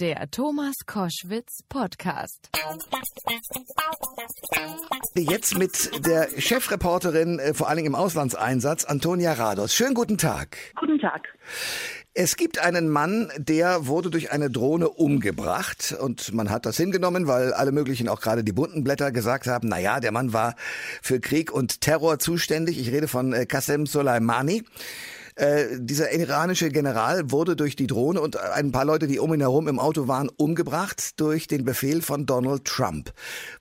Der Thomas Koschwitz Podcast. Jetzt mit der Chefreporterin, äh, vor allen Dingen im Auslandseinsatz, Antonia Rados. Schönen guten Tag. Guten Tag. Es gibt einen Mann, der wurde durch eine Drohne umgebracht und man hat das hingenommen, weil alle möglichen, auch gerade die bunten Blätter gesagt haben, na ja, der Mann war für Krieg und Terror zuständig. Ich rede von äh, Qasem Soleimani. Äh, dieser iranische General wurde durch die Drohne und ein paar Leute, die um ihn herum im Auto waren, umgebracht durch den Befehl von Donald Trump.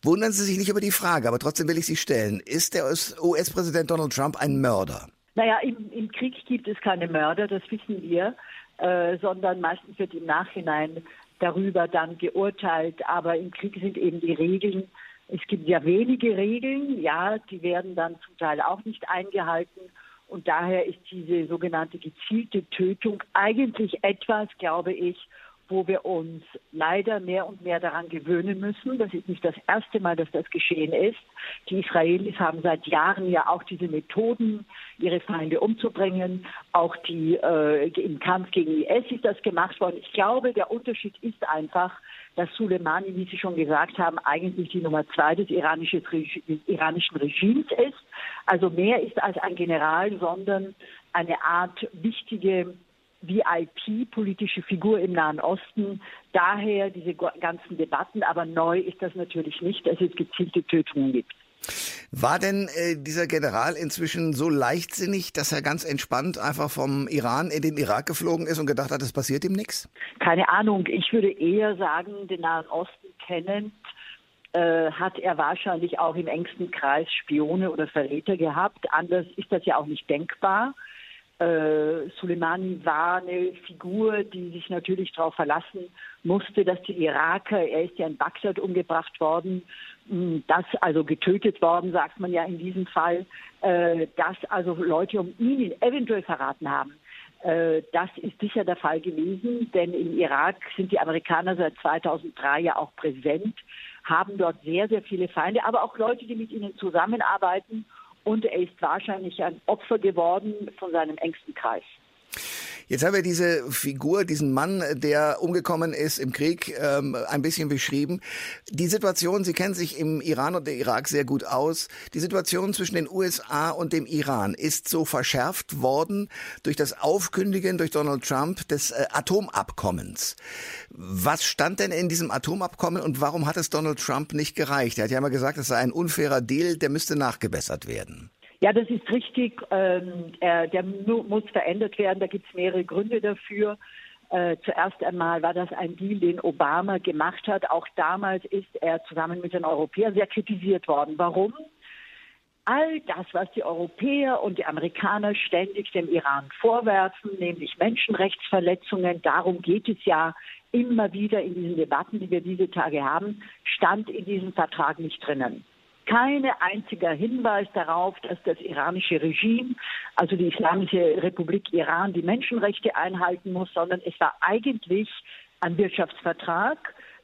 Wundern Sie sich nicht über die Frage, aber trotzdem will ich sie stellen. Ist der US-Präsident Donald Trump ein Mörder? Naja, im, im Krieg gibt es keine Mörder, das wissen wir, äh, sondern meistens wird im Nachhinein darüber dann geurteilt. Aber im Krieg sind eben die Regeln. Es gibt ja wenige Regeln, ja, die werden dann zum Teil auch nicht eingehalten. Und daher ist diese sogenannte gezielte Tötung eigentlich etwas, glaube ich, wo wir uns leider mehr und mehr daran gewöhnen müssen. Das ist nicht das erste Mal, dass das geschehen ist. Die Israelis haben seit Jahren ja auch diese Methoden, ihre Feinde umzubringen. Auch die äh, im Kampf gegen IS ist das gemacht worden. Ich glaube, der Unterschied ist einfach, dass Soleimani, wie Sie schon gesagt haben, eigentlich die Nummer zwei des iranischen Regimes ist. Also mehr ist als ein General, sondern eine Art wichtige VIP, politische Figur im Nahen Osten. Daher diese ganzen Debatten. Aber neu ist das natürlich nicht, dass es gezielte Tötungen gibt. War denn äh, dieser General inzwischen so leichtsinnig, dass er ganz entspannt einfach vom Iran in den Irak geflogen ist und gedacht hat, es passiert ihm nichts? Keine Ahnung. Ich würde eher sagen, den Nahen Osten kennend äh, hat er wahrscheinlich auch im engsten Kreis Spione oder Verräter gehabt. Anders ist das ja auch nicht denkbar. Äh, Soleimani war eine Figur, die sich natürlich darauf verlassen musste, dass die Iraker, er ist ja in Bagdad umgebracht worden, hm, dass also getötet worden, sagt man ja in diesem Fall, äh, dass also Leute um ihn eventuell verraten haben. Äh, das ist sicher der Fall gewesen, denn im Irak sind die Amerikaner seit 2003 ja auch präsent, haben dort sehr, sehr viele Feinde, aber auch Leute, die mit ihnen zusammenarbeiten und er ist wahrscheinlich ein Opfer geworden von seinem engsten Kreis. Jetzt haben wir diese Figur, diesen Mann, der umgekommen ist im Krieg, ähm, ein bisschen beschrieben. Die Situation, Sie kennen sich im Iran und der Irak sehr gut aus. Die Situation zwischen den USA und dem Iran ist so verschärft worden durch das Aufkündigen durch Donald Trump des äh, Atomabkommens. Was stand denn in diesem Atomabkommen und warum hat es Donald Trump nicht gereicht? Er hat ja immer gesagt, es sei ein unfairer Deal, der müsste nachgebessert werden. Ja, das ist richtig. Ähm, er, der muss verändert werden. Da gibt es mehrere Gründe dafür. Äh, zuerst einmal war das ein Deal, den Obama gemacht hat. Auch damals ist er zusammen mit den Europäern sehr kritisiert worden. Warum? All das, was die Europäer und die Amerikaner ständig dem Iran vorwerfen, nämlich Menschenrechtsverletzungen, darum geht es ja immer wieder in diesen Debatten, die wir diese Tage haben, stand in diesem Vertrag nicht drinnen keine einziger Hinweis darauf, dass das iranische Regime, also die Islamische Republik Iran, die Menschenrechte einhalten muss, sondern es war eigentlich ein Wirtschaftsvertrag,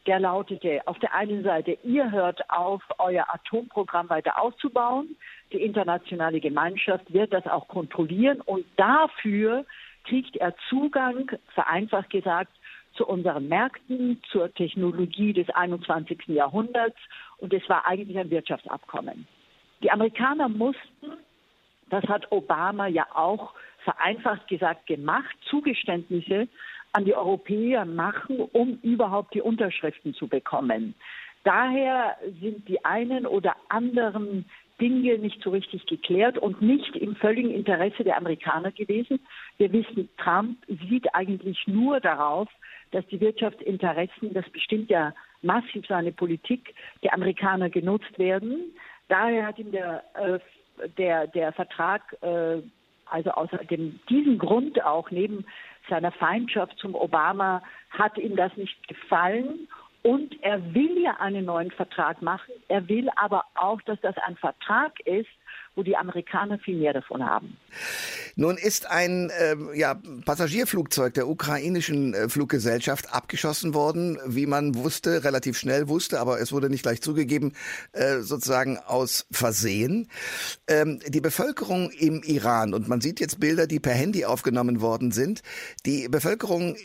der lautete auf der einen Seite, ihr hört auf, euer Atomprogramm weiter auszubauen. Die internationale Gemeinschaft wird das auch kontrollieren und dafür kriegt er Zugang, vereinfacht gesagt, zu unseren Märkten, zur Technologie des 21. Jahrhunderts und es war eigentlich ein Wirtschaftsabkommen. Die Amerikaner mussten, das hat Obama ja auch vereinfacht gesagt gemacht, Zugeständnisse an die Europäer machen, um überhaupt die Unterschriften zu bekommen. Daher sind die einen oder anderen Dinge nicht so richtig geklärt und nicht im völligen Interesse der Amerikaner gewesen. Wir wissen, Trump sieht eigentlich nur darauf, dass die Wirtschaftsinteressen, das bestimmt ja massiv seine Politik, der Amerikaner genutzt werden. Daher hat ihm der, äh, der, der Vertrag, äh, also aus dem, diesem Grund auch neben seiner Feindschaft zum Obama, hat ihm das nicht gefallen. Und er will ja einen neuen Vertrag machen. Er will aber auch, dass das ein Vertrag ist, wo die Amerikaner viel mehr davon haben. Nun ist ein äh, ja, Passagierflugzeug der ukrainischen äh, Fluggesellschaft abgeschossen worden, wie man wusste, relativ schnell wusste, aber es wurde nicht gleich zugegeben, äh, sozusagen aus Versehen. Ähm, die Bevölkerung im Iran, und man sieht jetzt Bilder, die per Handy aufgenommen worden sind, die Bevölkerung äh,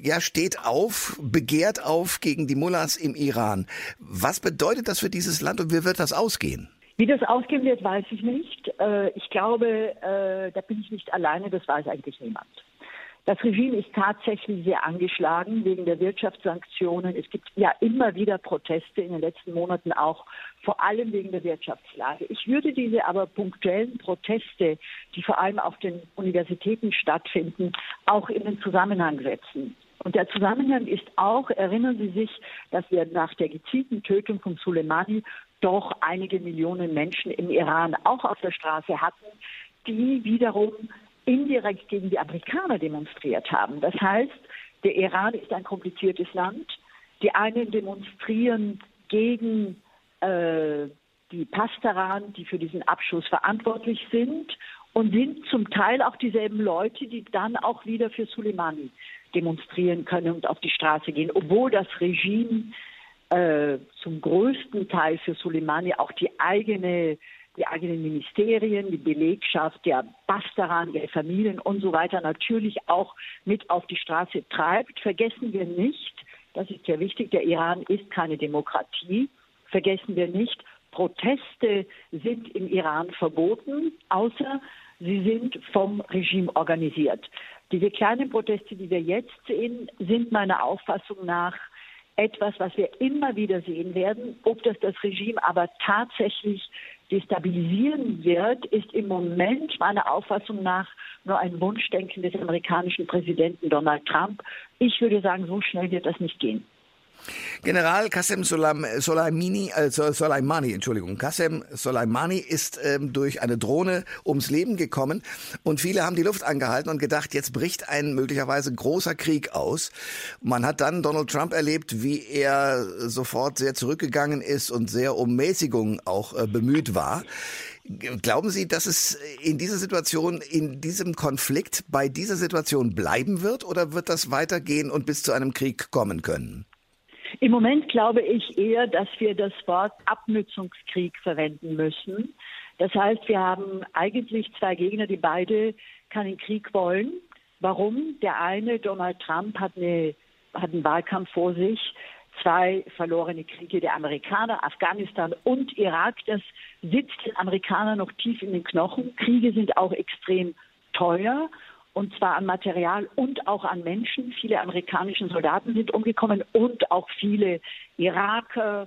ja, steht auf, begehrt auf gegen die Mullahs im Iran. Was bedeutet das für dieses Land und wie wird das ausgehen? Wie das ausgehen wird, weiß ich nicht. Äh, ich glaube, äh, da bin ich nicht alleine, das weiß eigentlich niemand. Das Regime ist tatsächlich sehr angeschlagen wegen der Wirtschaftssanktionen. Es gibt ja immer wieder Proteste in den letzten Monaten auch, vor allem wegen der Wirtschaftslage. Ich würde diese aber punktuellen Proteste, die vor allem auf den Universitäten stattfinden, auch in den Zusammenhang setzen. Und der Zusammenhang ist auch, erinnern Sie sich, dass wir nach der gezielten Tötung von Soleimani doch einige Millionen Menschen im Iran auch auf der Straße hatten, die wiederum indirekt gegen die Amerikaner demonstriert haben. Das heißt, der Iran ist ein kompliziertes Land. Die einen demonstrieren gegen äh, die Pastaran, die für diesen Abschuss verantwortlich sind und sind zum Teil auch dieselben Leute, die dann auch wieder für Soleimani demonstrieren können und auf die Straße gehen, obwohl das Regime äh, zum größten Teil für Soleimani auch die eigene die eigenen Ministerien, die Belegschaft, der Bastaran, ihre Familien und so weiter natürlich auch mit auf die Straße treibt. Vergessen wir nicht, das ist sehr wichtig, der Iran ist keine Demokratie. Vergessen wir nicht, Proteste sind im Iran verboten, außer sie sind vom Regime organisiert. Diese kleinen Proteste, die wir jetzt sehen, sind meiner Auffassung nach etwas, was wir immer wieder sehen werden. Ob das das Regime aber tatsächlich destabilisieren wird, ist im Moment meiner Auffassung nach nur ein Wunschdenken des amerikanischen Präsidenten Donald Trump. Ich würde sagen, so schnell wird das nicht gehen. General Qasem Soleimani, äh, Soleimani, Entschuldigung, Qasem Soleimani ist ähm, durch eine Drohne ums Leben gekommen und viele haben die Luft angehalten und gedacht, jetzt bricht ein möglicherweise großer Krieg aus. Man hat dann Donald Trump erlebt, wie er sofort sehr zurückgegangen ist und sehr um Mäßigung auch äh, bemüht war. Glauben Sie, dass es in dieser Situation, in diesem Konflikt, bei dieser Situation bleiben wird oder wird das weitergehen und bis zu einem Krieg kommen können? Im Moment glaube ich eher, dass wir das Wort Abnützungskrieg verwenden müssen. Das heißt, wir haben eigentlich zwei Gegner, die beide keinen Krieg wollen. Warum? Der eine, Donald Trump, hat, eine, hat einen Wahlkampf vor sich. Zwei verlorene Kriege der Amerikaner, Afghanistan und Irak. Das sitzt den Amerikanern noch tief in den Knochen. Kriege sind auch extrem teuer und zwar an Material und auch an Menschen. Viele amerikanische Soldaten sind umgekommen und auch viele Iraker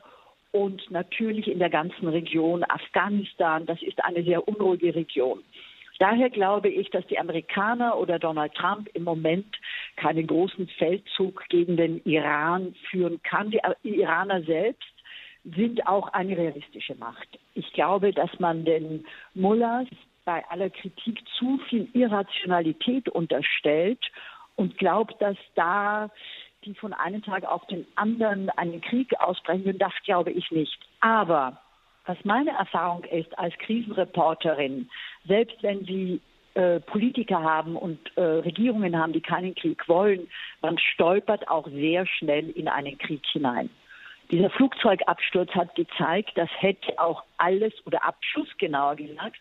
und natürlich in der ganzen Region Afghanistan. Das ist eine sehr unruhige Region. Daher glaube ich, dass die Amerikaner oder Donald Trump im Moment keinen großen Feldzug gegen den Iran führen kann. Die Iraner selbst sind auch eine realistische Macht. Ich glaube, dass man den Mullahs bei aller Kritik zu viel Irrationalität unterstellt und glaubt, dass da die von einem Tag auf den anderen einen Krieg ausbrechen würden, das glaube ich nicht. Aber was meine Erfahrung ist als Krisenreporterin, selbst wenn Sie äh, Politiker haben und äh, Regierungen haben, die keinen Krieg wollen, man stolpert auch sehr schnell in einen Krieg hinein. Dieser Flugzeugabsturz hat gezeigt, das hätte auch alles oder Abschuss genauer gesagt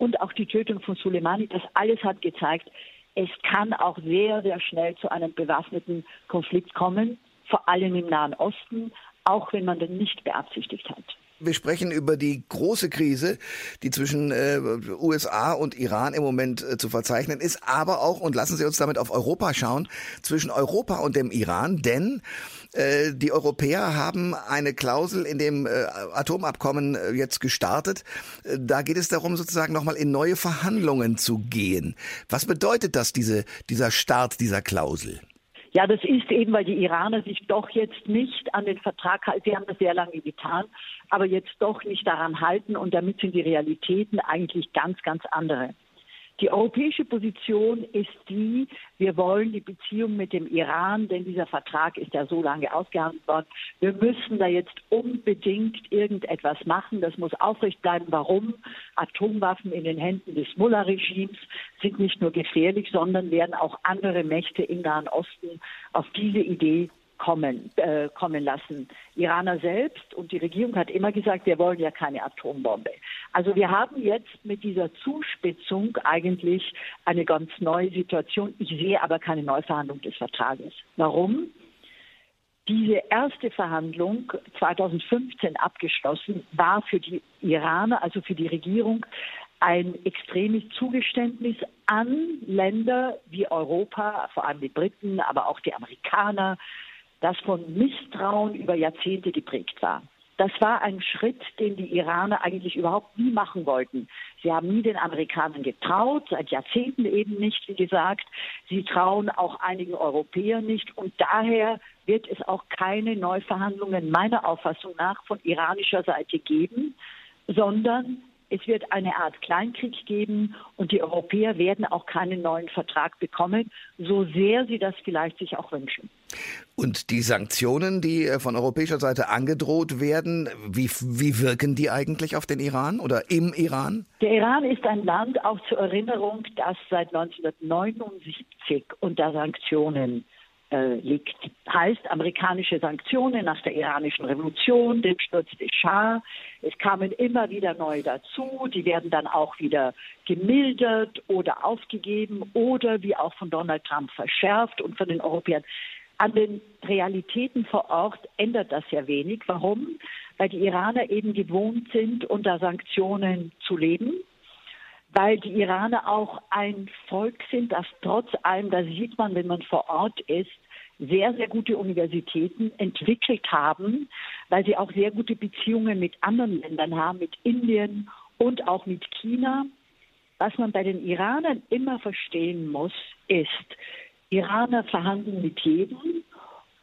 und auch die Tötung von Soleimani, das alles hat gezeigt, es kann auch sehr, sehr schnell zu einem bewaffneten Konflikt kommen, vor allem im Nahen Osten, auch wenn man den nicht beabsichtigt hat. Wir sprechen über die große Krise, die zwischen äh, USA und Iran im Moment äh, zu verzeichnen ist, aber auch, und lassen Sie uns damit auf Europa schauen, zwischen Europa und dem Iran, denn äh, die Europäer haben eine Klausel in dem äh, Atomabkommen äh, jetzt gestartet. Äh, da geht es darum, sozusagen nochmal in neue Verhandlungen zu gehen. Was bedeutet das, diese, dieser Start dieser Klausel? Ja, das ist eben, weil die Iraner sich doch jetzt nicht an den Vertrag halten. Sie haben das sehr lange getan, aber jetzt doch nicht daran halten und damit sind die Realitäten eigentlich ganz, ganz andere. Die europäische Position ist die, wir wollen die Beziehung mit dem Iran, denn dieser Vertrag ist ja so lange ausgehandelt worden. Wir müssen da jetzt unbedingt irgendetwas machen. Das muss aufrecht bleiben. Warum? Atomwaffen in den Händen des Mullah-Regimes sind nicht nur gefährlich, sondern werden auch andere Mächte im Nahen Osten auf diese Idee kommen, äh, kommen lassen. Iraner selbst und die Regierung hat immer gesagt, wir wollen ja keine Atombombe. Also wir haben jetzt mit dieser Zuspitzung eigentlich eine ganz neue Situation. Ich sehe aber keine Neuverhandlung des Vertrages. Warum? Diese erste Verhandlung 2015 abgeschlossen war für die Iraner, also für die Regierung, ein extremes Zugeständnis an Länder wie Europa, vor allem die Briten, aber auch die Amerikaner, das von Misstrauen über Jahrzehnte geprägt war. Das war ein Schritt, den die Iraner eigentlich überhaupt nie machen wollten. Sie haben nie den Amerikanern getraut, seit Jahrzehnten eben nicht, wie gesagt. Sie trauen auch einigen Europäern nicht. Und daher wird es auch keine Neuverhandlungen meiner Auffassung nach von iranischer Seite geben, sondern es wird eine Art Kleinkrieg geben und die Europäer werden auch keinen neuen Vertrag bekommen, so sehr sie das vielleicht sich auch wünschen. Und die Sanktionen, die äh, von europäischer Seite angedroht werden, wie, wie wirken die eigentlich auf den Iran oder im Iran? Der Iran ist ein Land, auch zur Erinnerung, das seit 1979 unter Sanktionen äh, liegt. Heißt amerikanische Sanktionen nach der iranischen Revolution, dem Sturz des Schah. Es kamen immer wieder neue dazu. Die werden dann auch wieder gemildert oder aufgegeben oder wie auch von Donald Trump verschärft und von den Europäern. An den Realitäten vor Ort ändert das ja wenig. Warum? Weil die Iraner eben gewohnt sind, unter Sanktionen zu leben weil die Iraner auch ein Volk sind, das trotz allem, da sieht man, wenn man vor Ort ist, sehr, sehr gute Universitäten entwickelt haben, weil sie auch sehr gute Beziehungen mit anderen Ländern haben, mit Indien und auch mit China. Was man bei den Iranern immer verstehen muss, ist, Iraner verhandeln mit jedem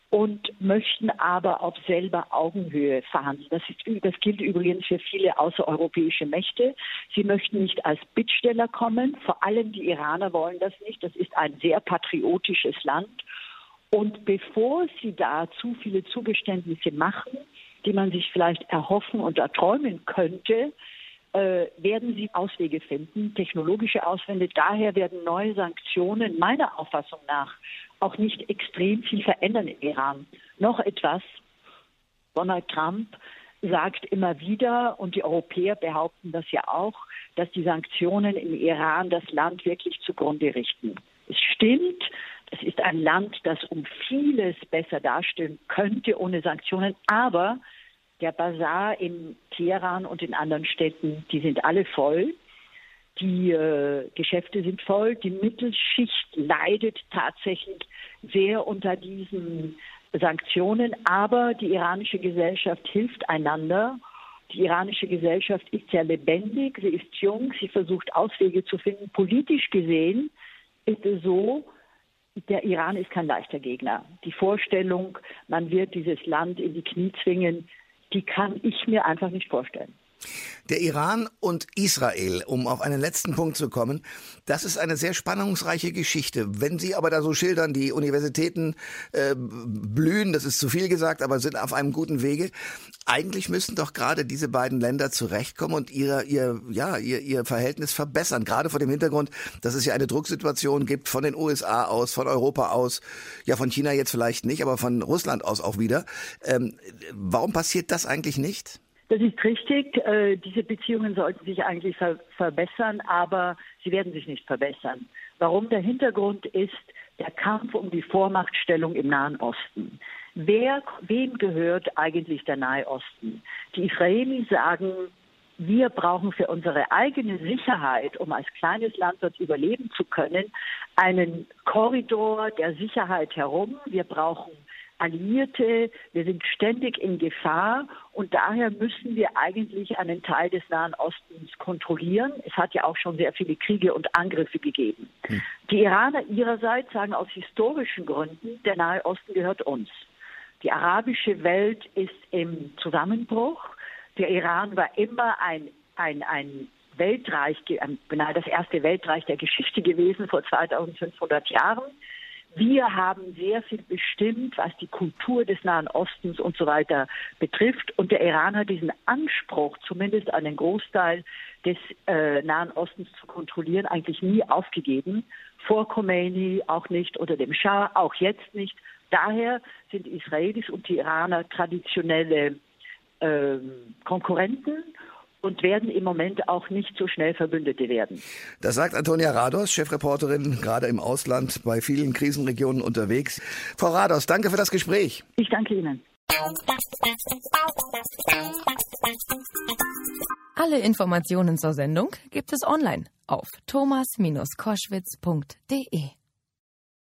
und möchten aber auf selber Augenhöhe verhandeln. Das, ist, das gilt übrigens für viele außereuropäische Mächte. Sie möchten nicht als Bittsteller kommen. Vor allem die Iraner wollen das nicht. Das ist ein sehr patriotisches Land. Und bevor sie da zu viele Zugeständnisse machen, die man sich vielleicht erhoffen und erträumen könnte, äh, werden sie Auswege finden, technologische Auswände. Daher werden neue Sanktionen meiner Auffassung nach auch nicht extrem viel verändern im Iran. Noch etwas, Donald Trump sagt immer wieder, und die Europäer behaupten das ja auch, dass die Sanktionen im Iran das Land wirklich zugrunde richten. Es stimmt, es ist ein Land, das um vieles besser dastehen könnte ohne Sanktionen, aber der Bazar in Teheran und in anderen Städten, die sind alle voll. Die äh, Geschäfte sind voll. Die Mittelschicht leidet tatsächlich sehr unter diesen Sanktionen. Aber die iranische Gesellschaft hilft einander. Die iranische Gesellschaft ist sehr lebendig, sie ist jung, sie versucht Auswege zu finden. Politisch gesehen ist es so, der Iran ist kein leichter Gegner. Die Vorstellung, man wird dieses Land in die Knie zwingen, die kann ich mir einfach nicht vorstellen. Der Iran und Israel, um auf einen letzten Punkt zu kommen, das ist eine sehr spannungsreiche Geschichte. Wenn Sie aber da so schildern, die Universitäten äh, blühen, das ist zu viel gesagt, aber sind auf einem guten Wege. Eigentlich müssten doch gerade diese beiden Länder zurechtkommen und ihr, ihr, ja, ihr, ihr Verhältnis verbessern. Gerade vor dem Hintergrund, dass es ja eine Drucksituation gibt von den USA aus, von Europa aus, ja von China jetzt vielleicht nicht, aber von Russland aus auch wieder. Ähm, warum passiert das eigentlich nicht? Das ist richtig. Äh, diese Beziehungen sollten sich eigentlich ver verbessern, aber sie werden sich nicht verbessern. Warum? Der Hintergrund ist der Kampf um die Vormachtstellung im Nahen Osten. Wer, wem gehört eigentlich der Nahe Osten? Die Israelis sagen, wir brauchen für unsere eigene Sicherheit, um als kleines Land dort überleben zu können, einen Korridor der Sicherheit herum. Wir brauchen Alliierte, wir sind ständig in Gefahr und daher müssen wir eigentlich einen Teil des Nahen Ostens kontrollieren. Es hat ja auch schon sehr viele Kriege und Angriffe gegeben. Hm. Die Iraner ihrerseits sagen aus historischen Gründen, der Nahe Osten gehört uns. Die arabische Welt ist im Zusammenbruch. Der Iran war immer ein, ein, ein Weltreich, beinahe das erste Weltreich der Geschichte gewesen vor 2500 Jahren. Wir haben sehr viel bestimmt, was die Kultur des Nahen Ostens und so weiter betrifft. Und der Iran hat diesen Anspruch, zumindest einen Großteil des äh, Nahen Ostens zu kontrollieren, eigentlich nie aufgegeben. Vor Khomeini auch nicht, oder dem Schah auch jetzt nicht. Daher sind Israelis und die Iraner traditionelle äh, Konkurrenten und werden im Moment auch nicht so schnell Verbündete werden. Das sagt Antonia Rados, Chefreporterin, gerade im Ausland bei vielen Krisenregionen unterwegs. Frau Rados, danke für das Gespräch. Ich danke Ihnen. Alle Informationen zur Sendung gibt es online auf thomas-koschwitz.de.